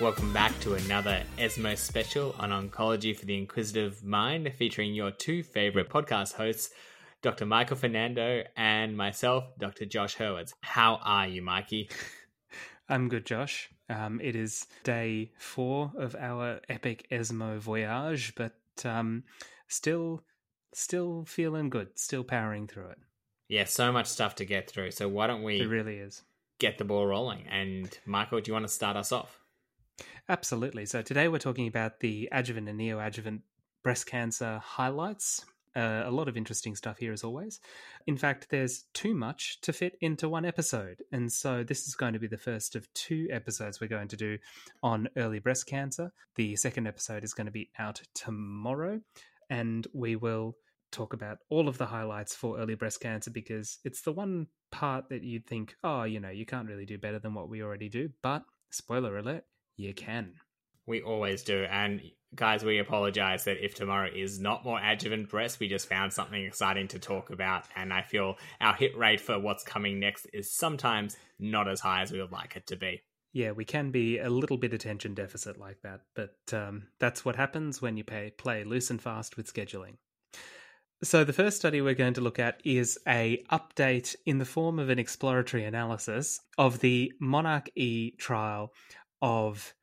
Welcome back to another ESMO special on oncology for the inquisitive mind, featuring your two favorite podcast hosts, Dr. Michael Fernando and myself, Dr. Josh Hurwitz. How are you, Mikey? I'm good, Josh. Um, it is day four of our epic ESMO voyage, but um, still, still feeling good, still powering through it. Yeah, so much stuff to get through. So why don't we? It really is. Get the ball rolling. And Michael, do you want to start us off? Absolutely. So today we're talking about the adjuvant and neoadjuvant breast cancer highlights. Uh, a lot of interesting stuff here, as always. In fact, there's too much to fit into one episode. And so, this is going to be the first of two episodes we're going to do on early breast cancer. The second episode is going to be out tomorrow, and we will talk about all of the highlights for early breast cancer because it's the one part that you'd think, oh, you know, you can't really do better than what we already do. But, spoiler alert, you can. We always do. And guys, we apologize that if tomorrow is not more adjuvant breast, we just found something exciting to talk about. And I feel our hit rate for what's coming next is sometimes not as high as we would like it to be. Yeah, we can be a little bit attention deficit like that, but um, that's what happens when you pay, play loose and fast with scheduling. So the first study we're going to look at is a update in the form of an exploratory analysis of the Monarch E trial of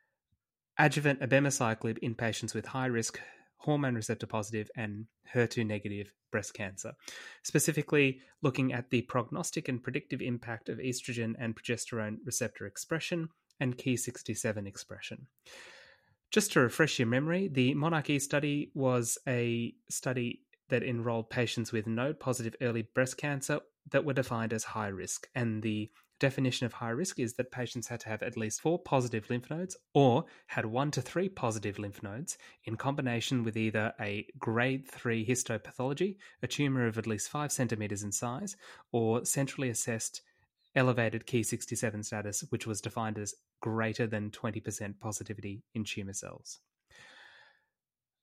adjuvant abemaciclib in patients with high risk hormone receptor positive and HER2 negative breast cancer, specifically looking at the prognostic and predictive impact of estrogen and progesterone receptor expression and Ki67 expression. Just to refresh your memory, the Monarch study was a study that enrolled patients with node positive early breast cancer that were defined as high risk, and the definition of high risk is that patients had to have at least four positive lymph nodes or had one to three positive lymph nodes in combination with either a grade 3 histopathology, a tumor of at least 5 centimeters in size, or centrally assessed elevated Ki67 status, which was defined as greater than 20% positivity in tumor cells.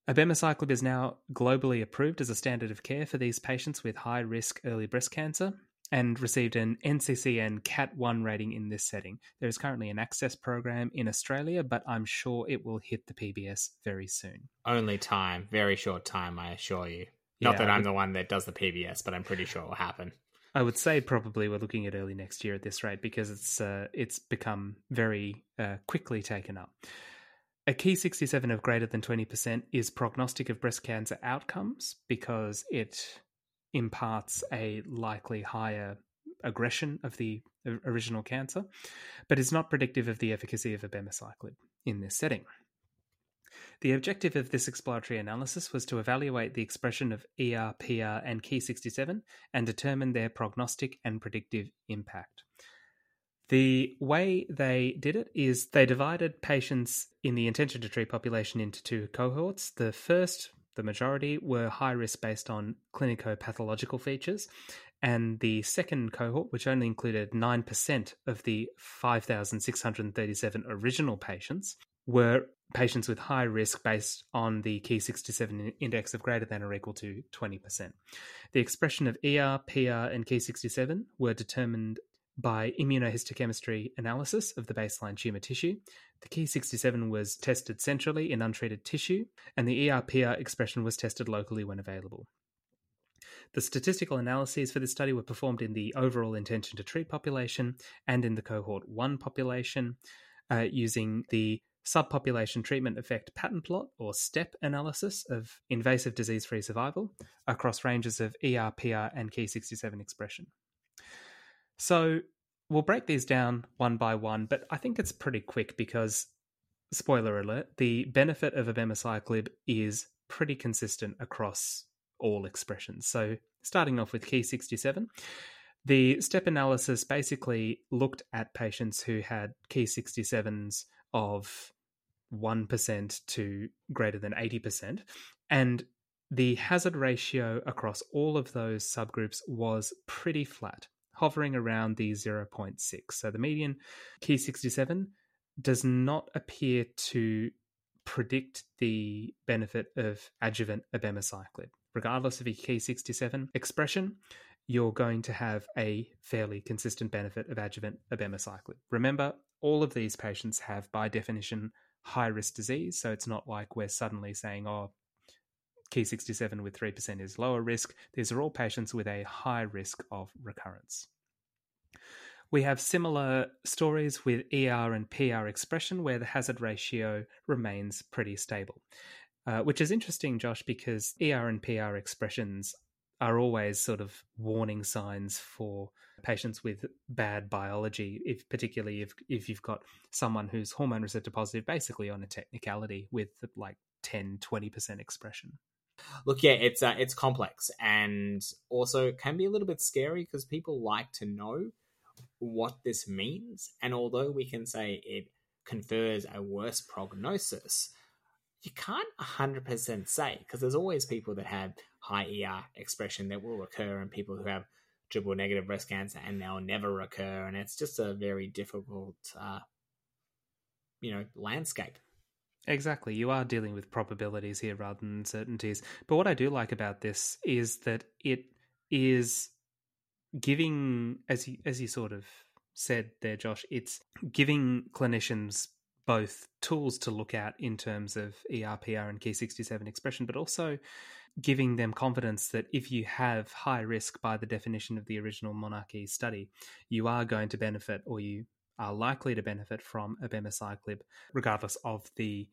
Abemaciclib is now globally approved as a standard of care for these patients with high risk early breast cancer and received an NCCN Cat 1 rating in this setting. There is currently an access program in Australia, but I'm sure it will hit the PBS very soon. Only time, very short time, I assure you. Not yeah, that I'm the one that does the PBS, but I'm pretty sure it will happen. I would say probably we're looking at early next year at this rate because it's uh, it's become very uh, quickly taken up. A Ki67 of greater than 20% is prognostic of breast cancer outcomes because it imparts a likely higher aggression of the original cancer, but is not predictive of the efficacy of abemaciclib in this setting. The objective of this exploratory analysis was to evaluate the expression of ER, PR, and Ki67 and determine their prognostic and predictive impact. The way they did it is they divided patients in the intention to treat population into two cohorts. The first the majority were high risk based on clinico pathological features. And the second cohort, which only included 9% of the 5,637 original patients, were patients with high risk based on the Ki67 index of greater than or equal to 20%. The expression of ER, PR, and Ki67 were determined by immunohistochemistry analysis of the baseline tumour tissue. The Ki67 was tested centrally in untreated tissue, and the ERPR expression was tested locally when available. The statistical analyses for this study were performed in the overall intention to treat population and in the cohort 1 population uh, using the subpopulation treatment effect pattern plot or STEP analysis of invasive disease free survival across ranges of ERPR and Ki67 expression. So we'll break these down one by one, but I think it's pretty quick because, spoiler alert, the benefit of abemaciclib is pretty consistent across all expressions. So starting off with Ki67, the step analysis basically looked at patients who had Ki67s of 1% to greater than 80%. And the hazard ratio across all of those subgroups was pretty flat hovering around the 0.6. So the median Ki67 does not appear to predict the benefit of adjuvant abemaciclib. Regardless of your Ki67 expression, you're going to have a fairly consistent benefit of adjuvant abemaciclib. Remember, all of these patients have, by definition, high risk disease. So it's not like we're suddenly saying, oh, Ki67 with 3% is lower risk. These are all patients with a high risk of recurrence. We have similar stories with ER and PR expression where the hazard ratio remains pretty stable, uh, which is interesting, Josh, because ER and PR expressions are always sort of warning signs for patients with bad biology, if particularly if if you've got someone who's hormone receptor positive, basically on a technicality with like 10, 20% expression. Look, yeah, it's uh, it's complex and also can be a little bit scary because people like to know what this means. And although we can say it confers a worse prognosis, you can't 100% say because there's always people that have high ER expression that will recur and people who have triple negative breast cancer and they'll never recur. And it's just a very difficult, uh, you know, landscape. Exactly. You are dealing with probabilities here rather than certainties. But what I do like about this is that it is giving, as you, as you sort of said there, Josh, it's giving clinicians both tools to look at in terms of ERPR and Ki67 expression, but also giving them confidence that if you have high risk by the definition of the original monarchE study, you are going to benefit or you are likely to benefit from abemaciclib, regardless of the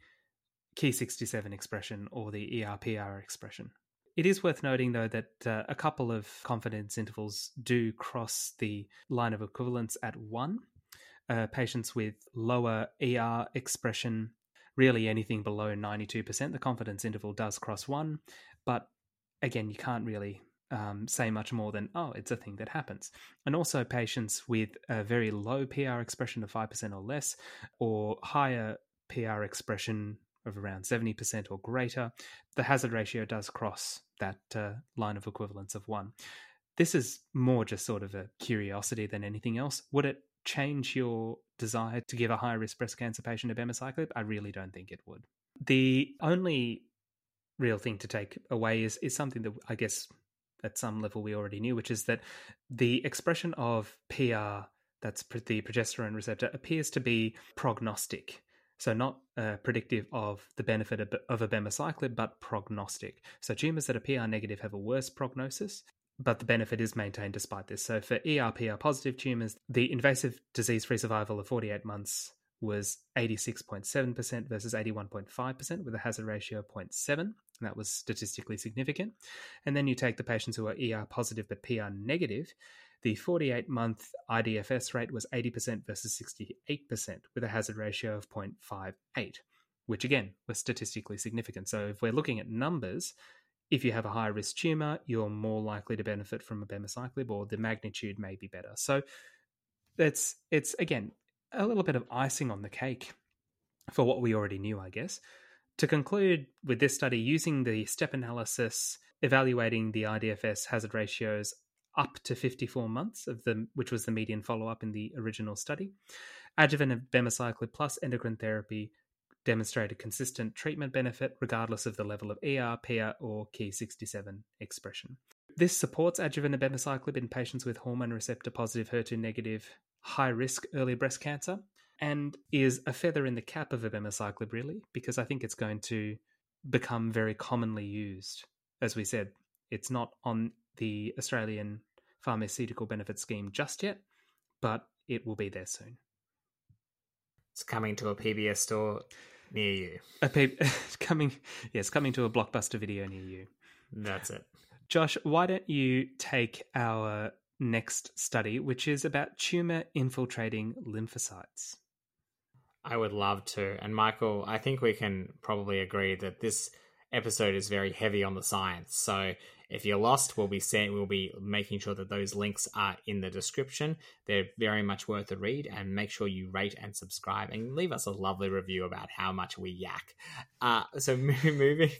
Ki67 expression or the ERPR expression. It is worth noting, though, that uh, a couple of confidence intervals do cross the line of equivalence at one. Uh, patients with lower ER expression, really anything below 92%, the confidence interval does cross one. But again, you can't really um, say much more than, oh, it's a thing that happens. And also, patients with a very low PR expression of 5% or less, or higher PR expression of around 70% or greater, the hazard ratio does cross that uh, line of equivalence of one. This is more just sort of a curiosity than anything else. Would it change your desire to give a high risk breast cancer patient a abemaciclib? I really don't think it would. The only real thing to take away is is something that I guess at some level we already knew, which is that the expression of PR, that's the progesterone receptor, appears to be prognostic. So not uh, predictive of the benefit of, of abemaciclib, but prognostic. So tumors that are PR negative have a worse prognosis, but the benefit is maintained despite this. So for ER-PR positive tumors, the invasive disease-free survival of 48 months was 86.7% versus 81.5% with a hazard ratio of 0.7. And that was statistically significant. And then you take the patients who are ER positive but PR negative, the 48 month IDFS rate was 80% versus 68%, with a hazard ratio of 0.58, which again was statistically significant. So if we're looking at numbers, if you have a high risk tumor, you're more likely to benefit from a abemaciclib, or the magnitude may be better. So it's it's again a little bit of icing on the cake for what we already knew, I guess. To conclude with this study, using the step analysis evaluating the IDFS hazard ratios up to 54 months of the which was the median follow-up in the original study. Adjuvant abemaciclib plus endocrine therapy demonstrated consistent treatment benefit regardless of the level of ER, PR, or Ki67 expression. This supports adjuvant abemaciclib in patients with hormone receptor positive HER2 negative high risk early breast cancer and is a feather in the cap of abemaciclib really because I think it's going to become very commonly used. As we said, it's not on the Australian Pharmaceutical Benefit Scheme just yet, but it will be there soon. It's coming to a PBS store near you. A P- coming, yes, coming to a blockbuster video near you. That's it. Josh, why don't you take our next study, which is about tumor infiltrating lymphocytes? I would love to. And Michael, I think we can probably agree that this episode is very heavy on the science. So if you're lost, we'll be saying we'll be making sure that those links are in the description. They're very much worth a read, and make sure you rate and subscribe and leave us a lovely review about how much we yak. Uh, so moving,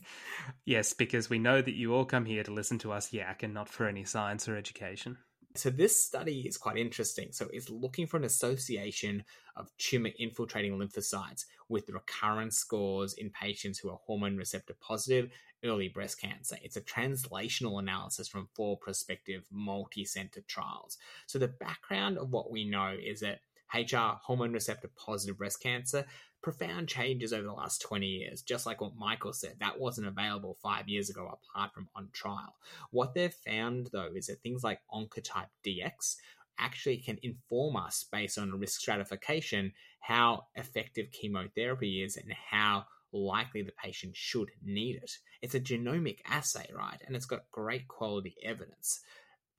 yes, because we know that you all come here to listen to us yak and not for any science or education. So this study is quite interesting. So it's looking for an association of tumor infiltrating lymphocytes with recurrence scores in patients who are hormone receptor positive early breast cancer. It's a translational analysis from four prospective multi-center trials. So the background of what we know is that HR, hormone receptor positive breast cancer, profound changes over the last 20 years, just like what Michael said. That wasn't available five years ago apart from on trial. What they've found, though, is that things like Oncotype DX actually can inform us based on risk stratification how effective chemotherapy is and how likely the patient should need it. It's a genomic assay, right? And it's got great quality evidence.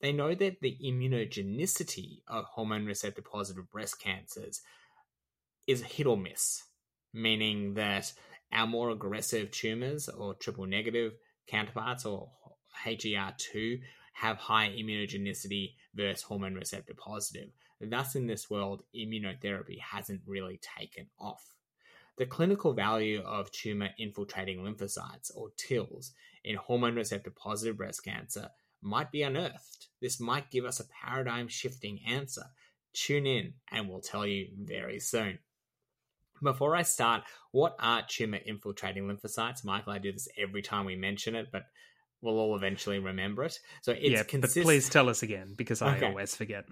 They know that the immunogenicity of hormone receptor positive breast cancers is hit or miss, meaning that our more aggressive tumors or triple negative counterparts or HER2 have high immunogenicity versus hormone receptor positive. Thus, in this world, immunotherapy hasn't really taken off. The clinical value of tumor infiltrating lymphocytes, or TILs, in hormone receptor positive breast cancer might be unearthed. This might give us a paradigm shifting answer. Tune in, and we'll tell you very soon. Before I start, what are tumor infiltrating lymphocytes? Michael, I do this every time we mention it, but we'll all eventually remember it. So it's yeah, consist- but please tell us again because I Okay. always forget.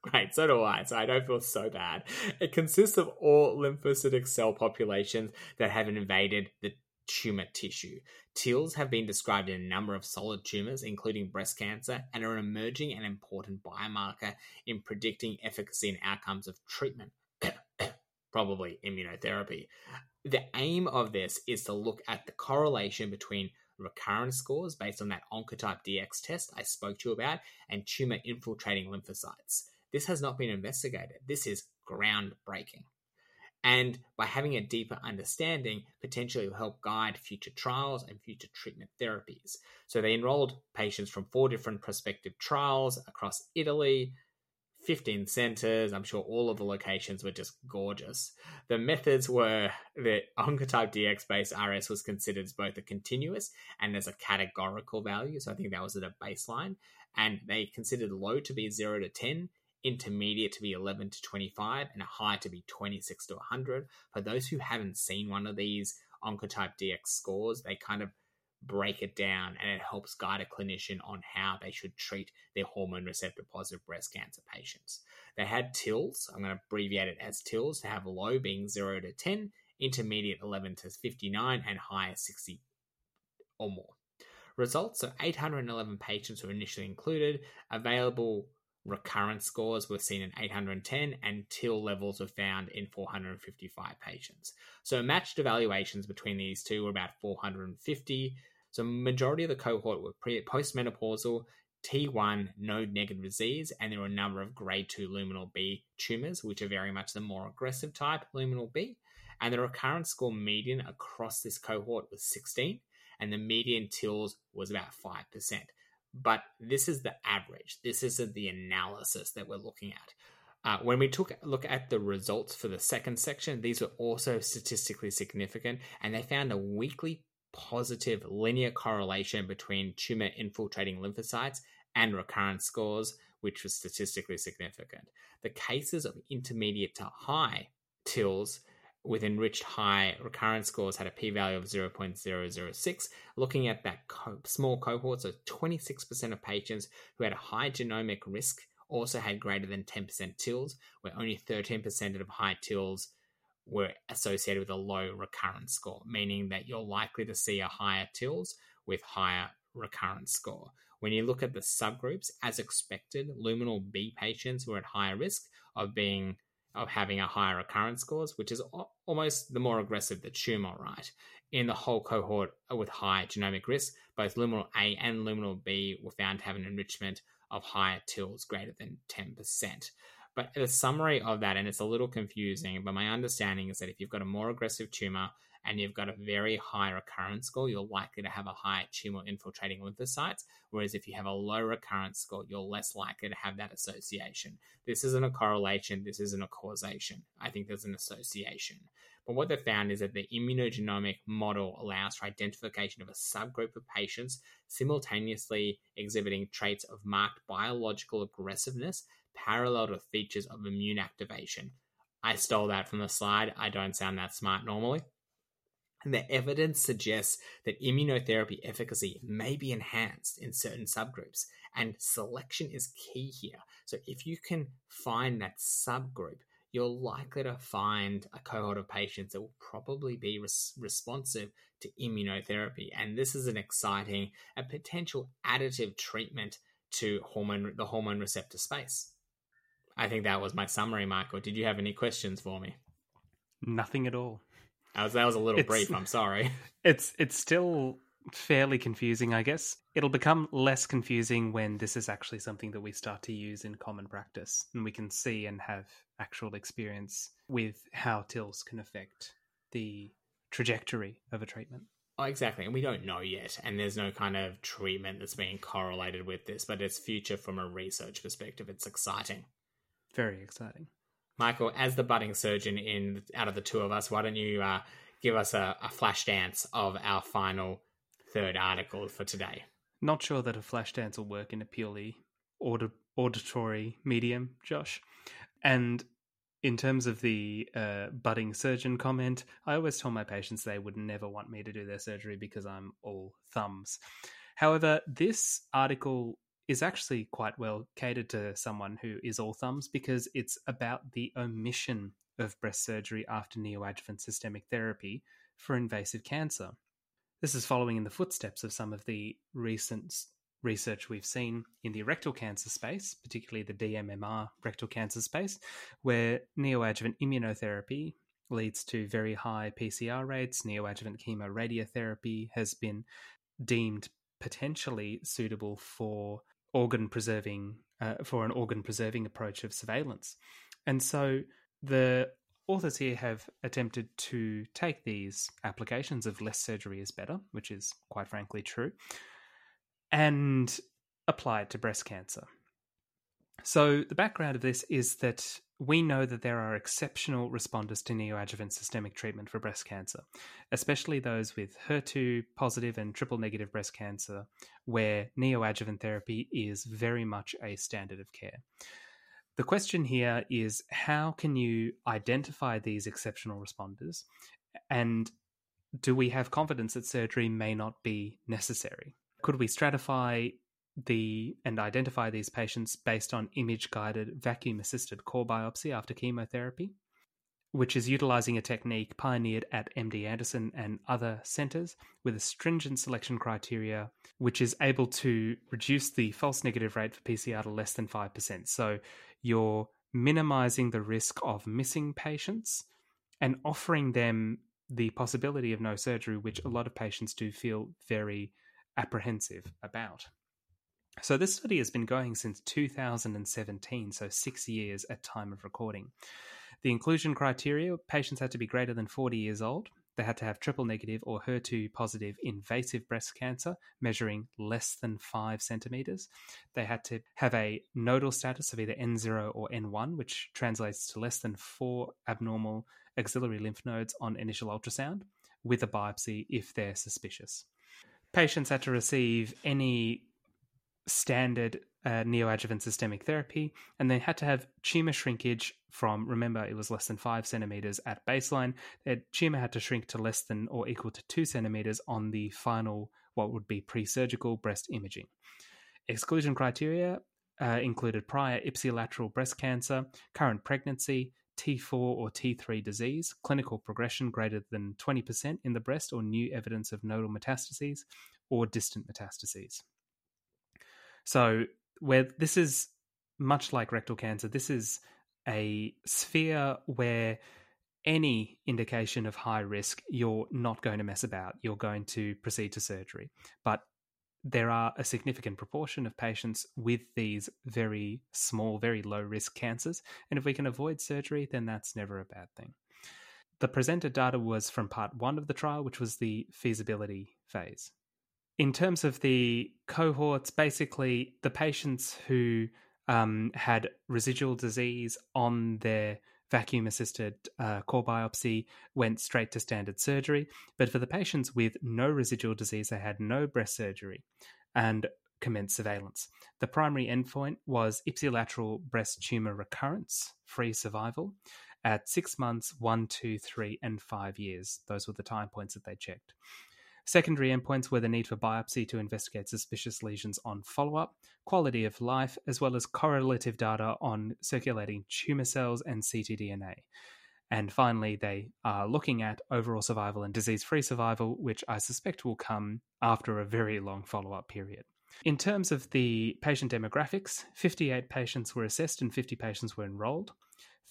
Great, so do I, so I don't feel so bad. It consists of all lymphocytic cell populations that have invaded the tumor tissue. TILs have been described in a number of solid tumors, including breast cancer, and are an emerging and important biomarker in predicting efficacy and outcomes of treatment, probably immunotherapy. The aim of this is to look at the correlation between recurrence scores based on that Oncotype DX test I spoke to you about and tumor infiltrating lymphocytes. This has not been investigated. This is groundbreaking. And by having a deeper understanding, potentially will help guide future trials and future treatment therapies. So they enrolled patients from four different prospective trials across Italy, 15 centers. I'm sure all of the locations were just gorgeous. The methods were that Oncotype DX based RS was considered as both a continuous and as a categorical value. So I think that was at a baseline. And they considered low to be 0 to 10, intermediate to be 11 to 25, and a high to be 26 to 100. For those who haven't seen one of these Oncotype DX scores, they kind of break it down and it helps guide a clinician on how they should treat their hormone receptor positive breast cancer patients. They had TILs, I'm going to abbreviate it as TILs, to have low being 0 to 10, intermediate 11 to 59, and high 60 or more. Results so 811 patients were initially included. Available recurrence scores were seen in 810, and TIL levels were found in 455 patients. So matched evaluations between these two were about 450. So majority of the cohort were pre- postmenopausal, T1 node negative disease, and there were a number of grade 2 luminal B tumors, which are very much the more aggressive type luminal B. And the recurrence score median across this cohort was 16, and the median TILs was about 5%. But this is the average. This isn't the analysis that we're looking at. Uh, when we took a look at the results for the second section, these were also statistically significant, and they found a weakly positive linear correlation between tumor infiltrating lymphocytes and recurrence scores, which was statistically significant. The cases of intermediate to high TILs with enriched high recurrence scores had a p-value of 0.006 looking at that co- small cohort. So 26% of patients who had a high genomic risk also had greater than 10% TILs where only 13% of high TILs were associated with a low recurrence score meaning that you're likely to see a higher TILs with higher recurrence score. When you look at the subgroups as expected luminal B patients were at higher risk of being of having a higher recurrence scores, which is almost the more aggressive the tumor, right? In the whole cohort with high genomic risk, both luminal A and luminal B were found to have an enrichment of higher TILs greater than 10%. But the summary of that, and it's a little confusing, but my understanding is that if you've got a more aggressive tumor and you've got a very high recurrence score, you're likely to have a high tumor infiltrating lymphocytes. Whereas if you have a low recurrence score, you're less likely to have that association. This isn't a correlation, this isn't a causation. I think there's an association. But what they found is that the immunogenomic model allows for identification of a subgroup of patients simultaneously exhibiting traits of marked biological aggressiveness parallel to features of immune activation. I stole that from the slide. I don't sound that smart normally. And the evidence suggests that immunotherapy efficacy may be enhanced in certain subgroups, and selection is key here. So, if you can find that subgroup, you're likely to find a cohort of patients that will probably be res- responsive to immunotherapy. And this is an exciting and potential additive treatment to hormone the hormone receptor space. I think that was my summary, Michael. Did you have any questions for me? Nothing at all. That was, that was a little it's, brief. I'm sorry. It's it's still fairly confusing, I guess. It'll become less confusing when this is actually something that we start to use in common practice and we can see and have actual experience with how TILs can affect the trajectory of a treatment. Oh, exactly. And we don't know yet. And there's no kind of treatment that's being correlated with this, but it's future from a research perspective. It's exciting. Very exciting. Michael, as the budding surgeon in out of the two of us, why don't you uh, give us a, a flash dance of our final third article for today? Not sure that a flash dance will work in a purely aud- auditory medium, Josh. And in terms of the uh, budding surgeon comment, I always tell my patients they would never want me to do their surgery because I'm all thumbs. However, this article is actually quite well catered to someone who is all thumbs because it's about the omission of breast surgery after neoadjuvant systemic therapy for invasive cancer. This is following in the footsteps of some of the recent research we've seen in the rectal cancer space, particularly the DMMR rectal cancer space, where neoadjuvant immunotherapy leads to very high PCR rates. Neoadjuvant chemoradiotherapy has been deemed potentially suitable for organ preserving uh, for an organ preserving approach of surveillance. And so the authors here have attempted to take these applications of less surgery is better, which is quite frankly true, and apply it to breast cancer. So, the background of this is that we know that there are exceptional responders to neoadjuvant systemic treatment for breast cancer, especially those with HER2 positive and triple negative breast cancer, where neoadjuvant therapy is very much a standard of care. The question here is how can you identify these exceptional responders and do we have confidence that surgery may not be necessary? Could we stratify the and identify these patients based on image guided vacuum assisted core biopsy after chemotherapy, which is utilizing a technique pioneered at MD Anderson and other centers with a stringent selection criteria, which is able to reduce the false negative rate for PCR to less than 5%. So you're minimizing the risk of missing patients and offering them the possibility of no surgery, which a lot of patients do feel very apprehensive about. So this study has been going since 2017, so six years at time of recording. The inclusion criteria: patients had to be greater than 40 years old. They had to have triple negative or HER2 positive invasive breast cancer measuring less than five centimeters. They had to have a nodal status of either N0 or N1, which translates to less than four abnormal axillary lymph nodes on initial ultrasound, with a biopsy if they're suspicious. Patients had to receive any standard uh, neoadjuvant systemic therapy, and they had to have tumor shrinkage from, remember, it was less than five centimeters at baseline. Their tumor had to shrink to less than or equal to two centimeters on the final, what would be pre surgical breast imaging. Exclusion criteria uh, included prior ipsilateral breast cancer, current pregnancy, T4 or T3 disease, clinical progression greater than 20% in the breast, or new evidence of nodal metastases or distant metastases. So, where this is much like rectal cancer, this is a sphere where any indication of high risk, you're not going to mess about. You're going to proceed to surgery. But there are a significant proportion of patients with these very small, very low risk cancers. And if we can avoid surgery, then that's never a bad thing. The presented data was from part one of the trial, which was the feasibility phase in terms of the cohorts, basically the patients who um, had residual disease on their vacuum assisted uh, core biopsy went straight to standard surgery. But for the patients with no residual disease, they had no breast surgery and commenced surveillance. The primary endpoint was ipsilateral breast tumor recurrence free survival at six months, one, two, three, and five years. Those were the time points that they checked. Secondary endpoints were the need for biopsy to investigate suspicious lesions on follow up, quality of life, as well as correlative data on circulating tumour cells and ctDNA. And finally, they are looking at overall survival and disease free survival, which I suspect will come after a very long follow up period. In terms of the patient demographics, 58 patients were assessed and 50 patients were enrolled.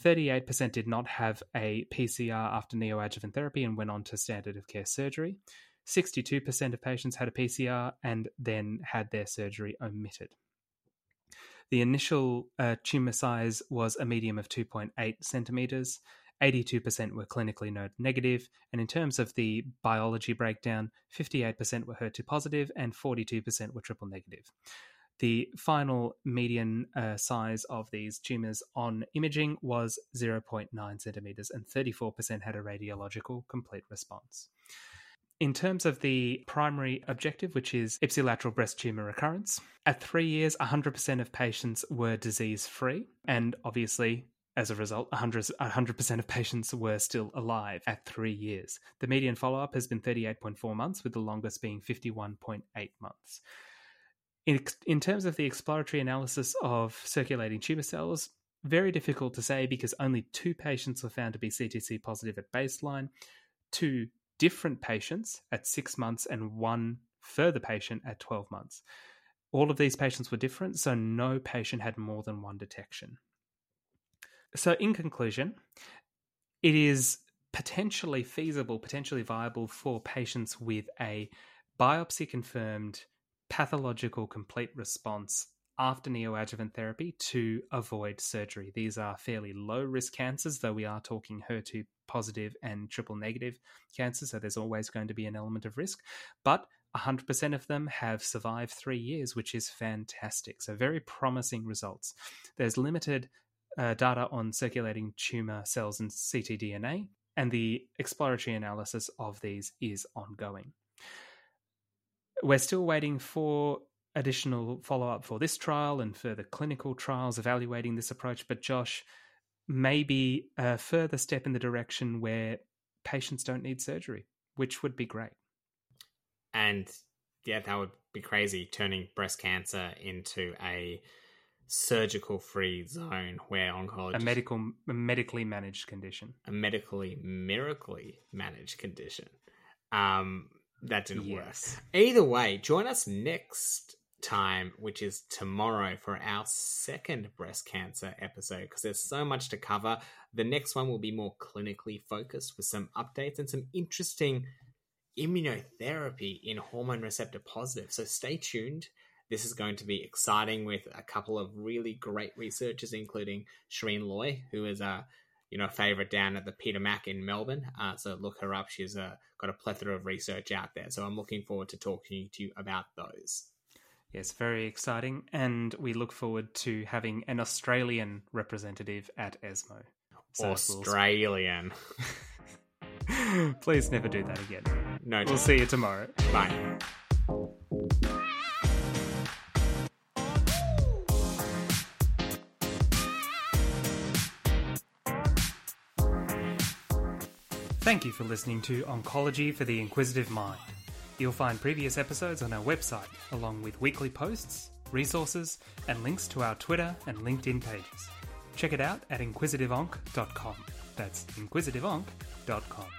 38% did not have a PCR after neoadjuvant therapy and went on to standard of care surgery. 62% of patients had a PCR and then had their surgery omitted. The initial uh, tumour size was a medium of 2.8 centimetres. 82% were clinically node negative, and in terms of the biology breakdown, 58% were HER2 positive and 42% were triple negative. The final median uh, size of these tumours on imaging was 0.9 centimetres, and 34% had a radiological complete response. In terms of the primary objective, which is ipsilateral breast tumor recurrence, at three years, 100% of patients were disease free. And obviously, as a result, 100, 100% of patients were still alive at three years. The median follow up has been 38.4 months, with the longest being 51.8 months. In, in terms of the exploratory analysis of circulating tumor cells, very difficult to say because only two patients were found to be CTC positive at baseline. Two different patients at six months and one further patient at 12 months. All of these patients were different, so no patient had more than one detection. So, in conclusion, it is potentially feasible, potentially viable for patients with a biopsy confirmed pathological complete response after neoadjuvant therapy to avoid surgery. These are fairly low risk cancers, though we are talking HER2 positive and triple negative cancers, so there's always going to be an element of risk. But 100% of them have survived three years, which is fantastic. So, very promising results. There's limited uh, data on circulating tumor cells and ctDNA, and the exploratory analysis of these is ongoing. We're still waiting for additional follow up for this trial and further clinical trials evaluating this approach. But, Josh, maybe a further step in the direction where patients don't need surgery, which would be great. And yeah, that would be crazy turning breast cancer into a surgical free zone where oncology a medical a medically managed condition a medically miraculously managed condition um that didn't yes. work either way join us next time, which is tomorrow for our second breast cancer episode, because there's so much to cover. The next one will be more clinically focused with some updates and some interesting immunotherapy in hormone receptor positive. So stay tuned. This is going to be exciting with a couple of really great researchers, including Sherene Loi, who is a you know favorite down at the Peter Mac in Melbourne. Uh, so look her up. She's uh, got a plethora of research out there. So I'm looking forward to talking to you about those. Yes, very exciting. And we look forward to having an Australian representative at ESMO. So Australian. We'll... Please never do that again. No. We'll see you tomorrow. Bye. Thank you for listening to Oncology for the Inquisitive Mind. You'll find previous episodes on our website, along with weekly posts, resources, and links to our Twitter and LinkedIn pages. Check it out at inquisitiveonc.com. That's inquisitiveonc.com.